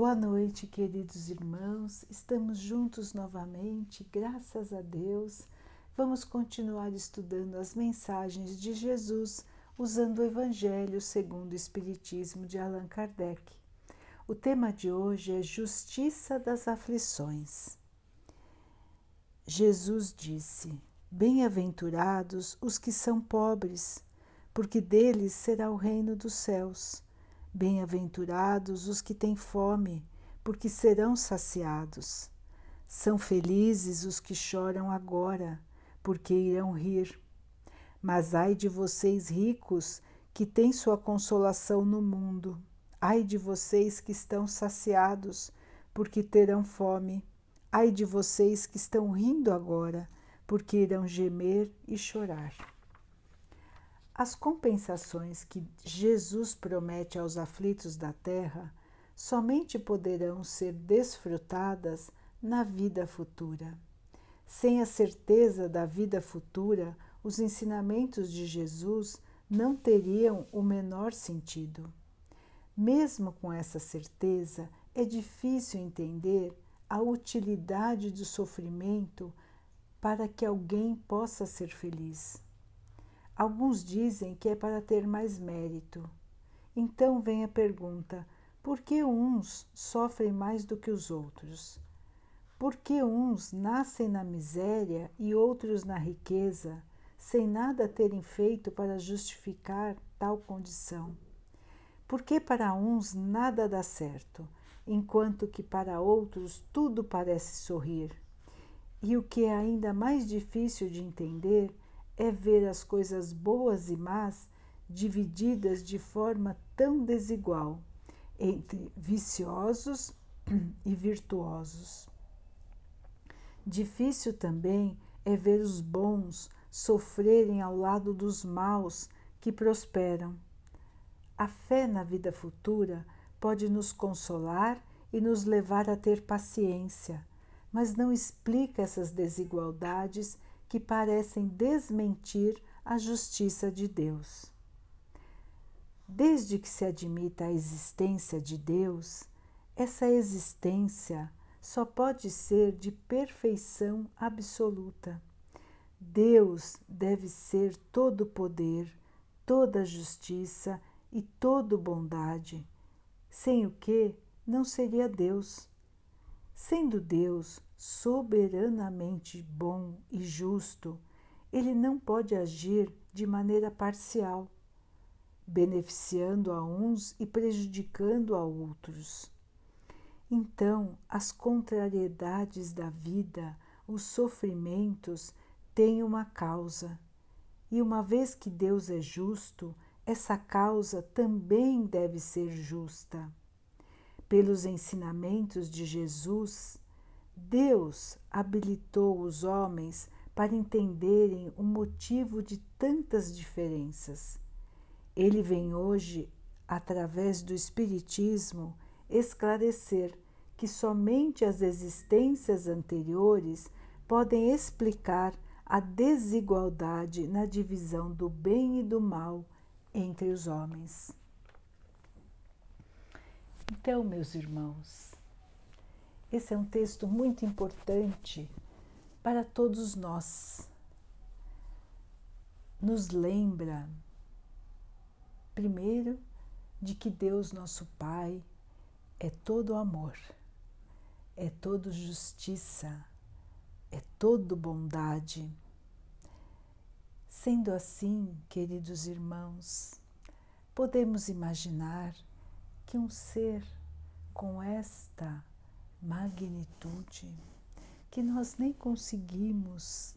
Boa noite, queridos irmãos. Estamos juntos novamente, graças a Deus. Vamos continuar estudando as mensagens de Jesus usando o Evangelho segundo o Espiritismo de Allan Kardec. O tema de hoje é Justiça das Aflições. Jesus disse: Bem-aventurados os que são pobres, porque deles será o reino dos céus. Bem-aventurados os que têm fome, porque serão saciados. São felizes os que choram agora, porque irão rir. Mas ai de vocês ricos, que têm sua consolação no mundo. Ai de vocês que estão saciados, porque terão fome. Ai de vocês que estão rindo agora, porque irão gemer e chorar. As compensações que Jesus promete aos aflitos da terra somente poderão ser desfrutadas na vida futura. Sem a certeza da vida futura, os ensinamentos de Jesus não teriam o menor sentido. Mesmo com essa certeza, é difícil entender a utilidade do sofrimento para que alguém possa ser feliz. Alguns dizem que é para ter mais mérito. Então vem a pergunta: por que uns sofrem mais do que os outros? Por que uns nascem na miséria e outros na riqueza, sem nada terem feito para justificar tal condição? Por que para uns nada dá certo, enquanto que para outros tudo parece sorrir? E o que é ainda mais difícil de entender é ver as coisas boas e más divididas de forma tão desigual entre viciosos e virtuosos. Difícil também é ver os bons sofrerem ao lado dos maus que prosperam. A fé na vida futura pode nos consolar e nos levar a ter paciência, mas não explica essas desigualdades que parecem desmentir a justiça de Deus. Desde que se admita a existência de Deus, essa existência só pode ser de perfeição absoluta. Deus deve ser todo poder, toda justiça e toda bondade, sem o que não seria Deus. Sendo Deus soberanamente bom e justo, ele não pode agir de maneira parcial, beneficiando a uns e prejudicando a outros. Então, as contrariedades da vida, os sofrimentos, têm uma causa. E uma vez que Deus é justo, essa causa também deve ser justa. Pelos ensinamentos de Jesus, Deus habilitou os homens para entenderem o motivo de tantas diferenças. Ele vem hoje, através do Espiritismo, esclarecer que somente as existências anteriores podem explicar a desigualdade na divisão do bem e do mal entre os homens. Então, meus irmãos, esse é um texto muito importante para todos nós. Nos lembra, primeiro, de que Deus, nosso Pai, é todo amor, é todo justiça, é todo bondade. Sendo assim, queridos irmãos, podemos imaginar que um ser com esta magnitude que nós nem conseguimos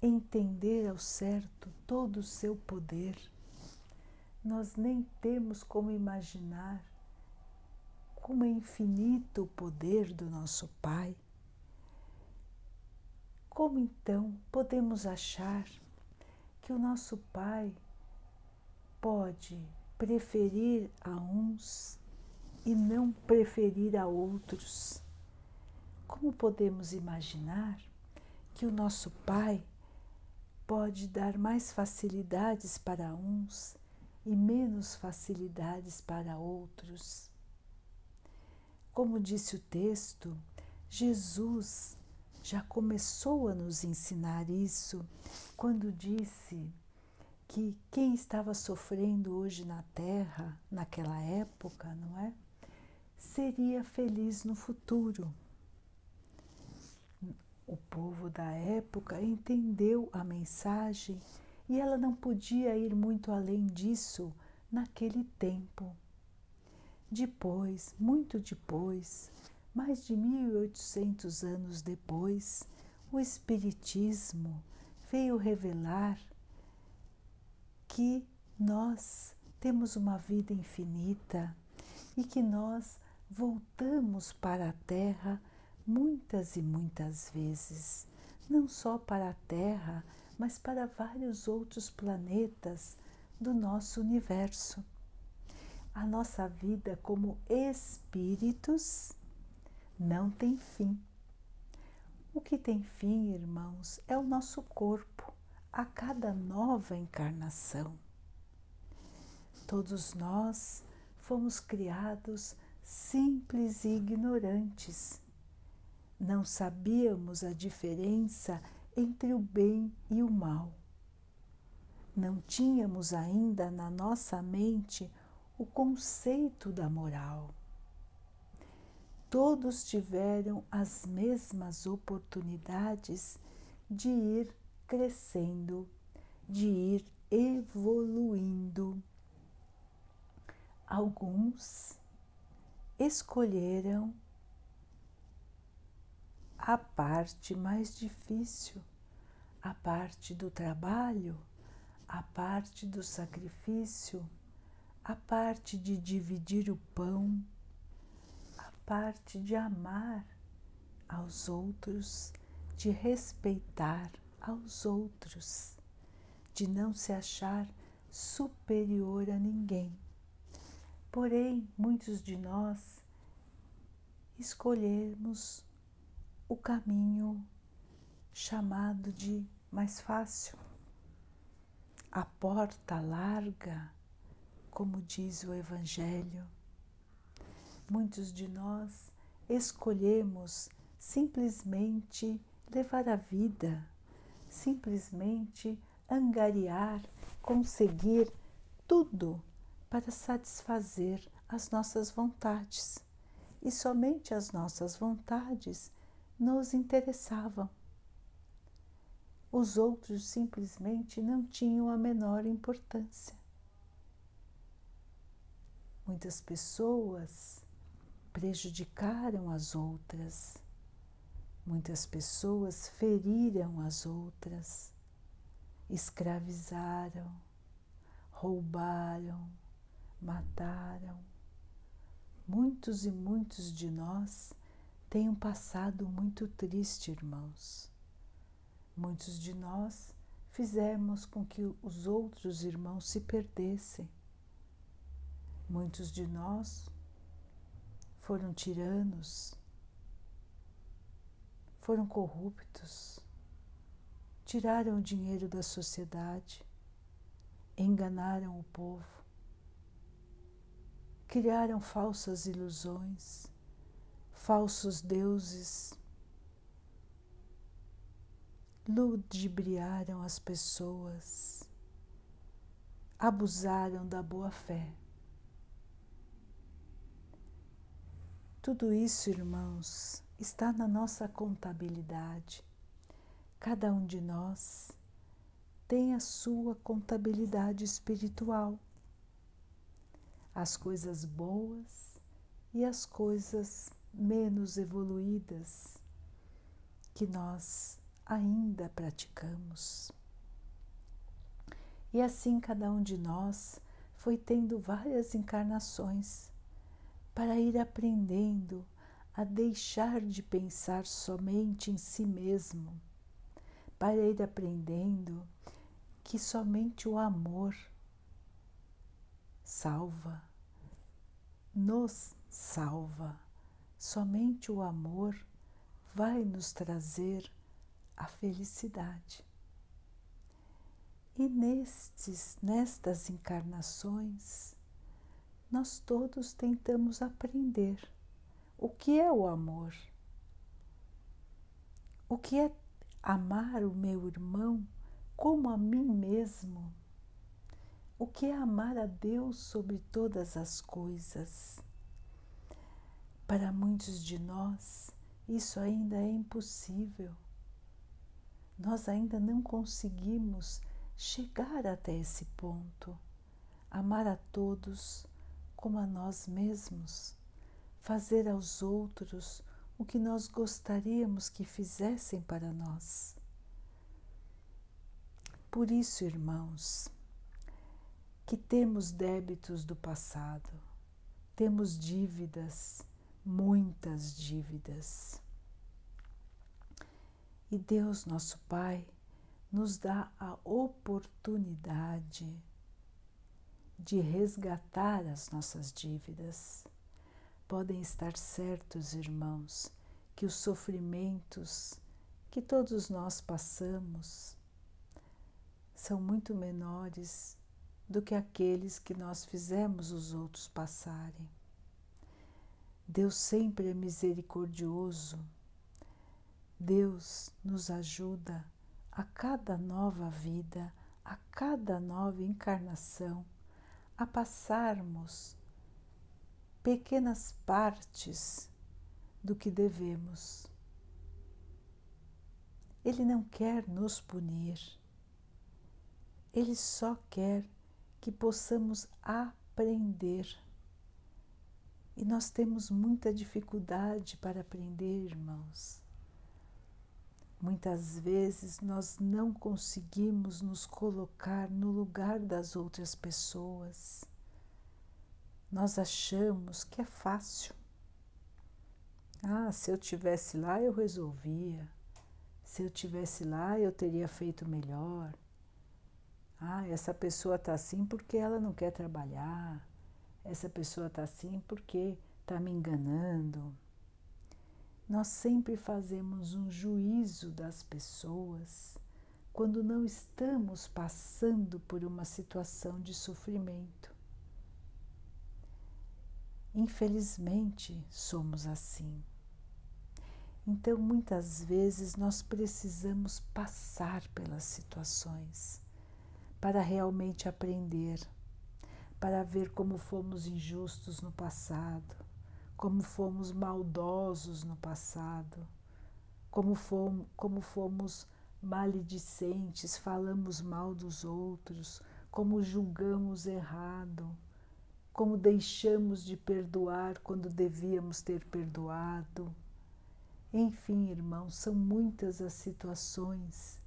entender ao certo todo o seu poder, nós nem temos como imaginar como é infinito o poder do nosso Pai. Como então podemos achar que o nosso Pai pode preferir a uns e não preferir a outros. Como podemos imaginar que o nosso Pai pode dar mais facilidades para uns e menos facilidades para outros? como disse o texto, Jesus já começou a nos ensinar isso quando disse que quem estava sofrendo hoje na terra, naquela época, não é? Seria feliz no futuro. O povo da época entendeu a mensagem e ela não podia ir muito além disso naquele tempo. Depois, muito depois, mais de 1800 anos depois, o Espiritismo veio revelar que nós temos uma vida infinita e que nós voltamos para a Terra muitas e muitas vezes, não só para a Terra, mas para vários outros planetas do nosso universo. A nossa vida como espíritos não tem fim. O que tem fim, irmãos, é o nosso corpo a cada nova encarnação. Todos nós fomos criados simples e ignorantes. Não sabíamos a diferença entre o bem e o mal. Não tínhamos ainda na nossa mente o conceito da moral todos tiveram as mesmas oportunidades de ir crescendo, de ir evoluindo. Alguns escolheram a parte mais difícil, a parte do trabalho, a parte do sacrifício, a parte de dividir o pão parte de amar aos outros, de respeitar aos outros, de não se achar superior a ninguém. Porém, muitos de nós escolhemos o caminho chamado de mais fácil, a porta larga, como diz o Evangelho. Muitos de nós escolhemos simplesmente levar a vida, simplesmente angariar, conseguir tudo para satisfazer as nossas vontades. E somente as nossas vontades nos interessavam. Os outros simplesmente não tinham a menor importância. Muitas pessoas prejudicaram as outras. Muitas pessoas feriram as outras, escravizaram, roubaram, mataram. Muitos e muitos de nós têm um passado muito triste, irmãos. Muitos de nós fizemos com que os outros irmãos se perdessem. Muitos de nós foram tiranos, foram corruptos, tiraram o dinheiro da sociedade, enganaram o povo, criaram falsas ilusões, falsos deuses, ludibriaram as pessoas, abusaram da boa fé. Tudo isso, irmãos, está na nossa contabilidade. Cada um de nós tem a sua contabilidade espiritual. As coisas boas e as coisas menos evoluídas que nós ainda praticamos. E assim cada um de nós foi tendo várias encarnações para ir aprendendo a deixar de pensar somente em si mesmo, para ir aprendendo que somente o amor salva, nos salva, somente o amor vai nos trazer a felicidade. E nestes, nestas encarnações, nós todos tentamos aprender O que é o amor? O que é amar o meu irmão como a mim mesmo? O que é amar a Deus sobre todas as coisas? Para muitos de nós, isso ainda é impossível. Nós ainda não conseguimos chegar até esse ponto. Amar a todos como a nós mesmos, fazer aos outros o que nós gostaríamos que fizessem para nós. Por isso, irmãos, que temos débitos do passado, temos dívidas, muitas dívidas. E Deus, nosso Pai, nos dá a oportunidade de resgatar as nossas dívidas. Podem estar certos, irmãos, que os sofrimentos que todos nós passamos são muito menores do que aqueles que nós fizemos os outros passarem. Deus sempre é misericordioso. Deus nos ajuda a cada nova vida, a cada nova encarnação, a passarmos pequenas partes do que devemos. Ele não quer nos punir, ele só quer que possamos aprender e nós temos muita dificuldade para aprender, irmãos. Muitas vezes nós não conseguimos nos colocar no lugar das outras pessoas. Nós achamos que é fácil. Ah, se eu tivesse lá eu resolvia. Se eu tivesse lá eu teria feito melhor. Ah, essa pessoa está assim porque ela não quer trabalhar essa pessoa está assim porque está me enganando. Nós sempre fazemos um juízo das pessoas quando não estamos passando por uma situação de sofrimento. Infelizmente, somos assim. Então, muitas vezes, nós precisamos passar pelas situações para realmente aprender para ver como fomos injustos no passado, como fomos maldosos no passado, como fomos, como fomos maledicentes, falamos mal dos outros, como julgamos errado, como deixamos de perdoar quando devíamos ter perdoado. Enfim, irmãos, são muitas as situações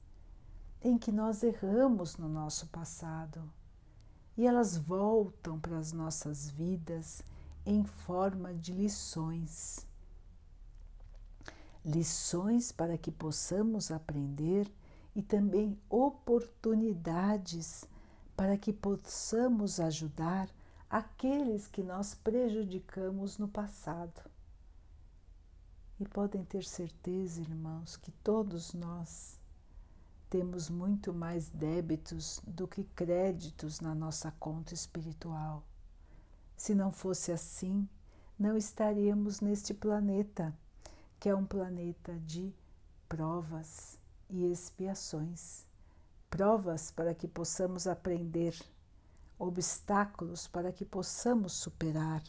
em que nós erramos no nosso passado e elas voltam para as nossas vidas em forma de lições. Lições para que possamos aprender e também oportunidades para que possamos ajudar aqueles que nós prejudicamos no passado. E podem ter certeza, irmãos, que todos nós temos muito mais débitos do que créditos na nossa conta espiritual. Se não fosse assim, não estaríamos neste planeta, que é um planeta de provas e expiações. Provas para que possamos aprender, obstáculos para que possamos superar,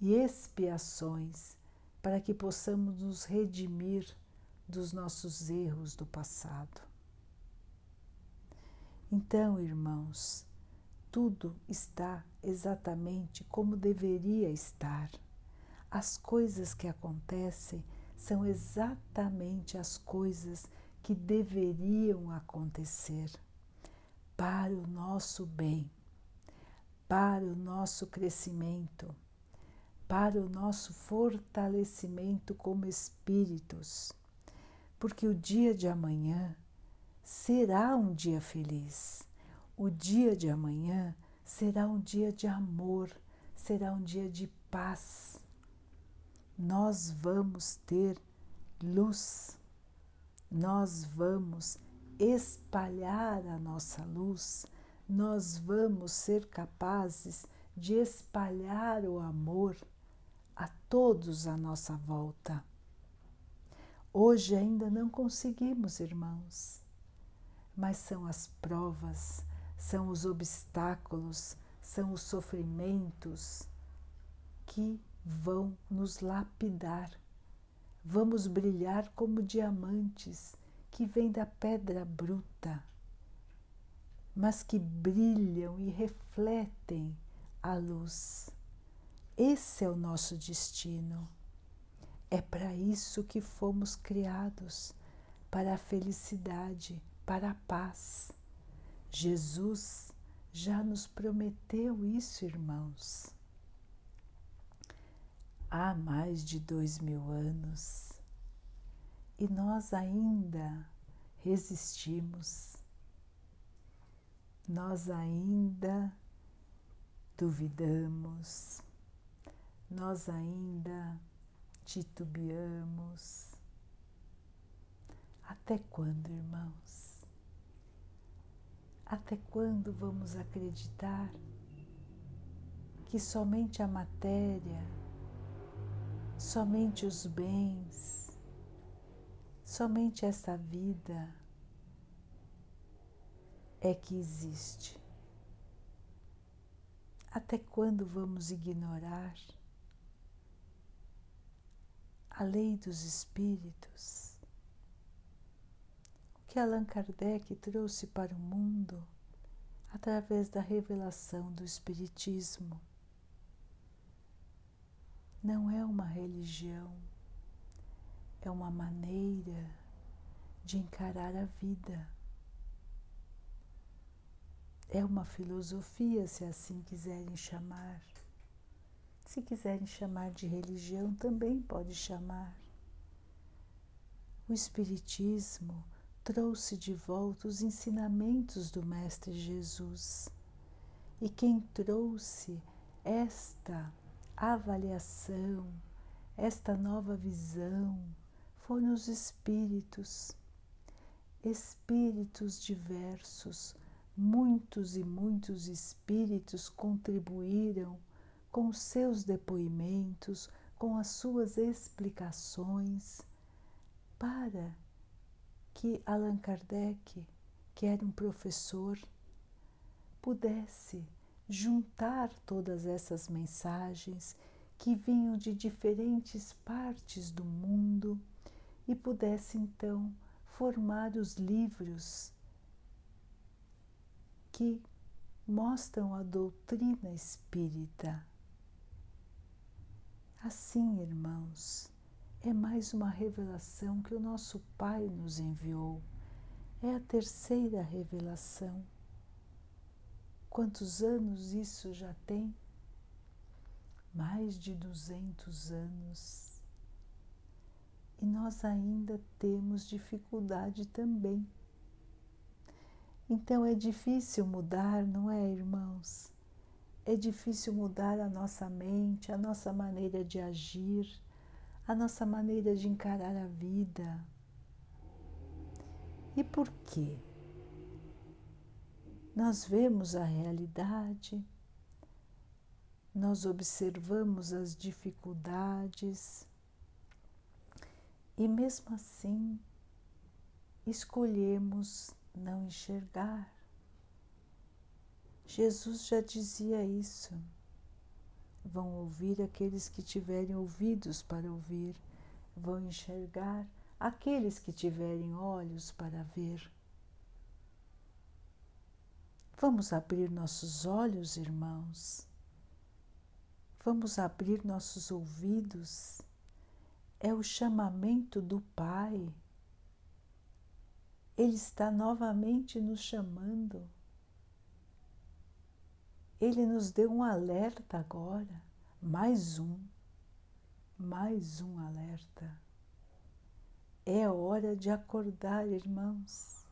e expiações para que possamos nos redimir dos nossos erros do passado. Então, irmãos, tudo está exatamente como deveria estar. As coisas que acontecem são exatamente as coisas que deveriam acontecer para o nosso bem, para o nosso crescimento, para o nosso fortalecimento como espíritos, porque o dia de amanhã será um dia feliz. O dia de amanhã será um dia de amor, será um dia de paz. Nós vamos ter luz, nós vamos espalhar a nossa luz, nós vamos ser capazes de espalhar o amor a todos à nossa volta. Hoje ainda não conseguimos, irmãos, mas são as provas, são os obstáculos, são os sofrimentos que vão nos lapidar. Vamos brilhar como diamantes que vêm da pedra bruta, mas que brilham e refletem a luz. Esse é o nosso destino. É para isso que fomos criados para a felicidade, para a paz. Jesus já nos prometeu isso, irmãos. Há mais de dois mil anos e nós ainda resistimos, nós ainda duvidamos, nós ainda titubeamos. Até quando, irmãos? Até quando vamos acreditar que somente a matéria, somente os bens, somente essa vida é que existe? Até quando vamos ignorar a lei dos espíritos, o que Allan Kardec trouxe para o mundo através da revelação do Espiritismo. Não é uma religião, é uma maneira de encarar a vida. É uma filosofia, se assim quiserem chamar. Se quiserem chamar de religião, também pode chamar. O Espiritismo trouxe de volta os ensinamentos do Mestre Jesus. E quem trouxe esta avaliação, esta nova visão, foram os espíritos. Espíritos diversos, muitos e muitos espíritos contribuíram com seus depoimentos, com as suas explicações, para que Allan Kardec, que era um professor, pudesse juntar todas essas mensagens que vinham de diferentes partes do mundo e pudesse então formar os livros que mostram a doutrina espírita. Assim, irmãos, é mais uma revelação que o nosso Pai nos enviou. É a terceira revelação. Quantos anos isso já tem? Mais de 200 anos. E nós ainda temos dificuldade também. Então é difícil mudar, não é, irmãos? É difícil mudar a nossa mente, a nossa maneira de agir, a nossa maneira de encarar a vida. E por quê? Nós vemos a realidade, nós observamos as dificuldades e, mesmo assim, escolhemos não enxergar. Jesus já dizia isso. Vão ouvir aqueles que tiverem ouvidos para ouvir, vão enxergar aqueles que tiverem olhos para ver. Vamos abrir nossos olhos, irmãos. Vamos abrir nossos ouvidos. É o chamamento do Pai. Ele está novamente nos chamando. Ele nos deu um alerta agora, mais um, mais um alerta. É hora de acordar, irmãos.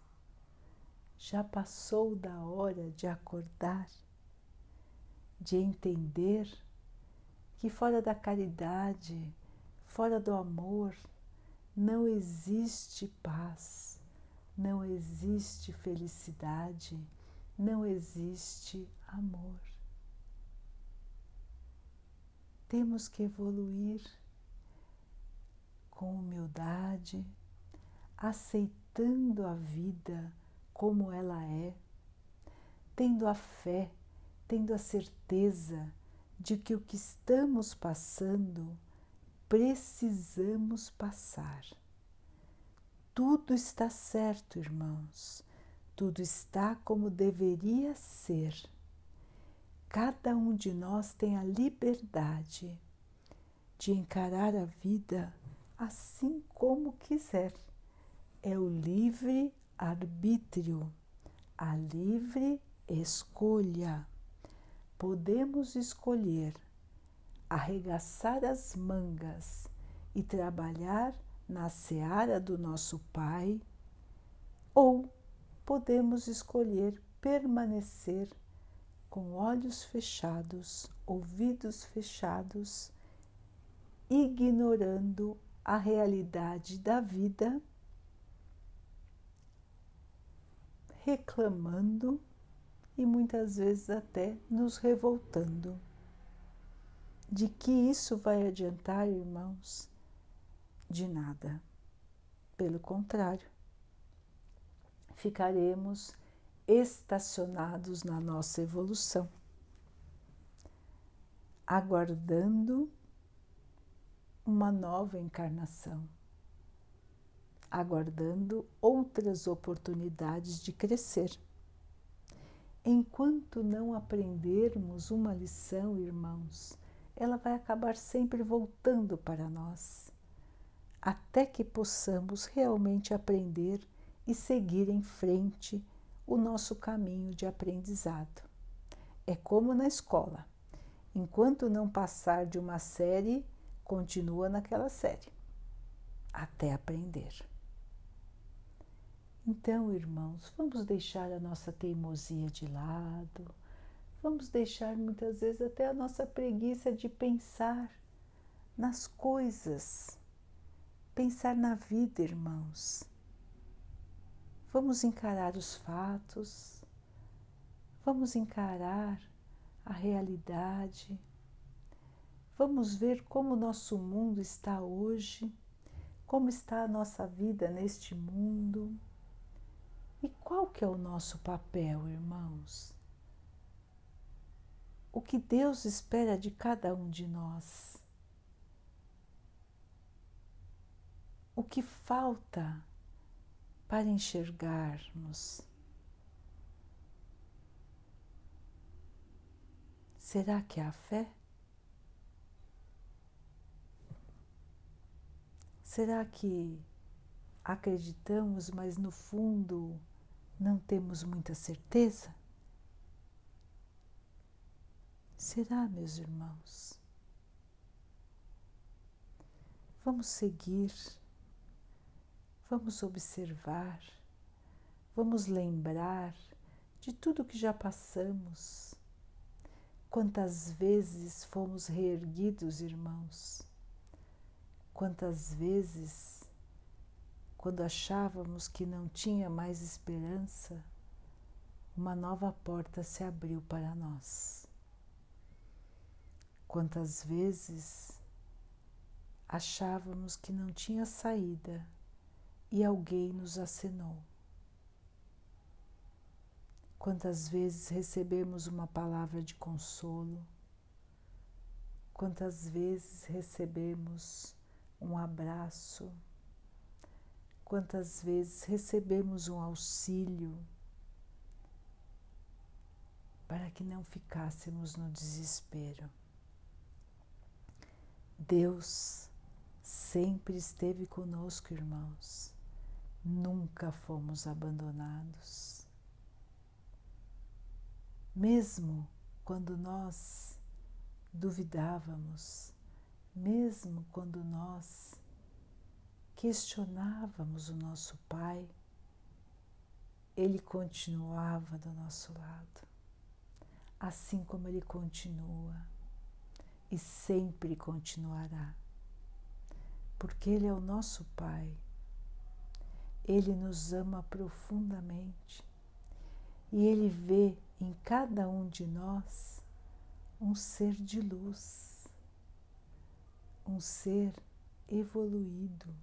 Já passou da hora de acordar, de entender que fora da caridade, fora do amor, não existe paz, não existe felicidade não existe amor. temos que evoluir com humildade, aceitando a vida como ela é, tendo a fé, tendo a certeza de que o que estamos passando precisamos passar. Tudo está certo, irmãos, tudo está como deveria ser. Cada um de nós tem a liberdade de encarar a vida assim como quiser. É o livre arbítrio, a livre escolha. Podemos escolher arregaçar as mangas e trabalhar na seara do nosso Pai, ou podemos escolher permanecer com olhos fechados, ouvidos fechados, ignorando a realidade da vida, reclamando e muitas vezes até nos revoltando. De que isso vai adiantar, irmãos? De nada. Pelo contrário, ficaremos estacionados na nossa evolução, aguardando uma nova encarnação, aguardando outras oportunidades de crescer. Enquanto não aprendermos uma lição, irmãos, ela vai acabar sempre voltando para nós, até que possamos realmente aprender e seguir em frente o nosso caminho de aprendizado. É como na escola: enquanto não passar de uma série, continua naquela série, até aprender. Então, irmãos, vamos deixar a nossa teimosia de lado Vamos deixar muitas vezes até a nossa preguiça de pensar nas coisas, pensar na vida, irmãos. Vamos encarar os fatos, vamos encarar a realidade, vamos ver como o nosso mundo está hoje, como está a nossa vida neste mundo e qual que é o nosso papel, irmãos o que Deus espera de cada um de nós. O que falta para enxergarmos? Será que é a fé? Será que acreditamos, mas no fundo não temos muita certeza? Será, meus irmãos? Vamos seguir, vamos observar, vamos lembrar de tudo que já passamos. Quantas vezes fomos reerguidos, irmãos? Quantas vezes, quando achávamos que não tinha mais esperança, uma nova porta se abriu para nós. Quantas vezes achávamos que não tinha saída e alguém nos acenou. Quantas vezes recebemos uma palavra de consolo, quantas vezes recebemos um abraço, quantas vezes recebemos um auxílio para que não ficássemos no desespero. Deus sempre esteve conosco, irmãos. Nunca fomos abandonados. Mesmo quando nós duvidávamos, mesmo quando nós questionávamos o nosso Pai, Ele continuava do nosso lado, assim como Ele continua e sempre continuará, porque Ele é o nosso Pai. Ele nos ama profundamente e Ele vê em cada um de nós um ser de luz, um ser evoluído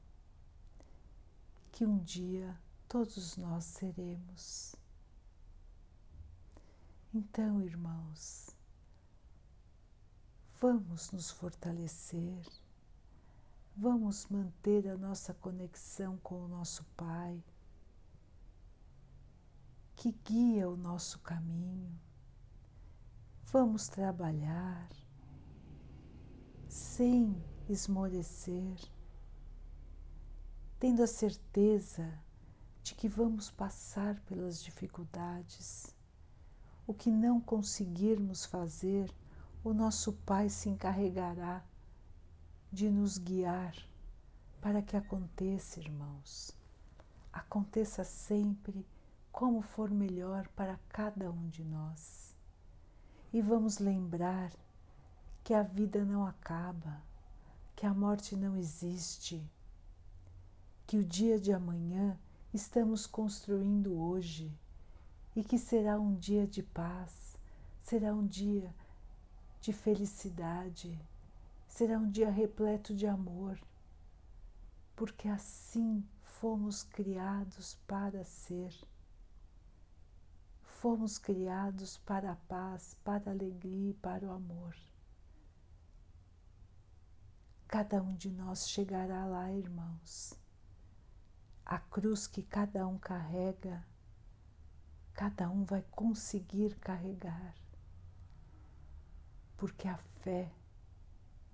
que um dia todos nós seremos. Então, irmãos, vamos nos fortalecer, vamos manter a nossa conexão com o nosso Pai, que guia o nosso caminho. Vamos trabalhar sem esmorecer, tendo a certeza de que vamos passar pelas dificuldades. O que não conseguirmos fazer, o nosso Pai se encarregará de nos guiar para que aconteça, irmãos. Aconteça sempre como for melhor para cada um de nós. E vamos lembrar que a vida não acaba, que a morte não existe, que o dia de amanhã estamos construindo hoje e que será um dia de paz, será um dia de felicidade, será um dia repleto de amor, porque assim fomos criados para ser. Fomos criados para a paz, para a alegria e para o amor. Cada um de nós chegará lá, irmãos. A cruz que cada um carrega, cada um vai conseguir carregar, porque a fé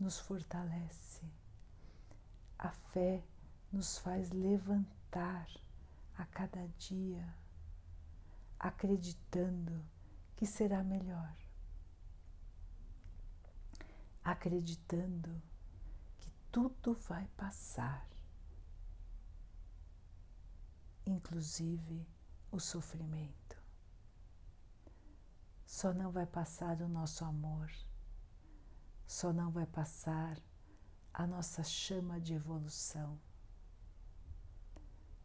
nos fortalece, a fé nos faz levantar a cada dia, acreditando que será melhor, acreditando tudo vai passar, inclusive o sofrimento. Só não vai passar o nosso amor, só não vai passar a nossa chama de evolução.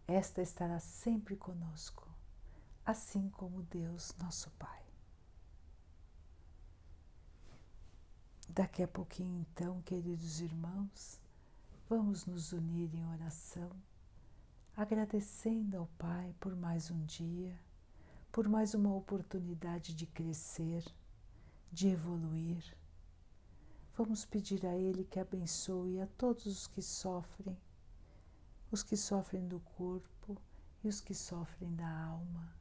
Esta estará sempre conosco, assim como Deus, nosso Pai. Daqui a pouquinho, então, queridos irmãos, vamos nos unir em oração, agradecendo ao Pai por mais um dia, por mais uma oportunidade de crescer, de evoluir. Vamos pedir a Ele que abençoe a todos os que sofrem, os que sofrem do corpo e os que sofrem da alma.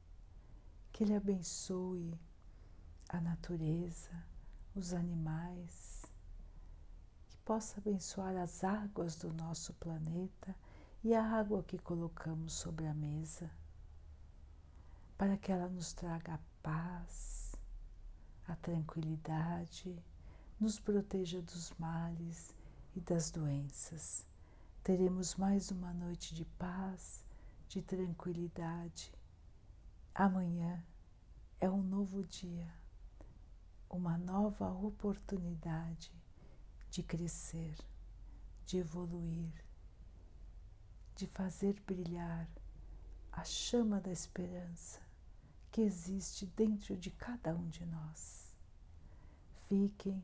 Que Ele abençoe a natureza os animais, que possa abençoar as águas do nosso planeta e a água que colocamos sobre a mesa, para que ela nos traga a paz, a tranquilidade, nos proteja dos males e das doenças. Teremos mais uma noite de paz, de tranquilidade. Amanhã é um novo dia uma nova oportunidade de crescer, de evoluir, de fazer brilhar a chama da esperança que existe dentro de cada um de nós. Fiquem,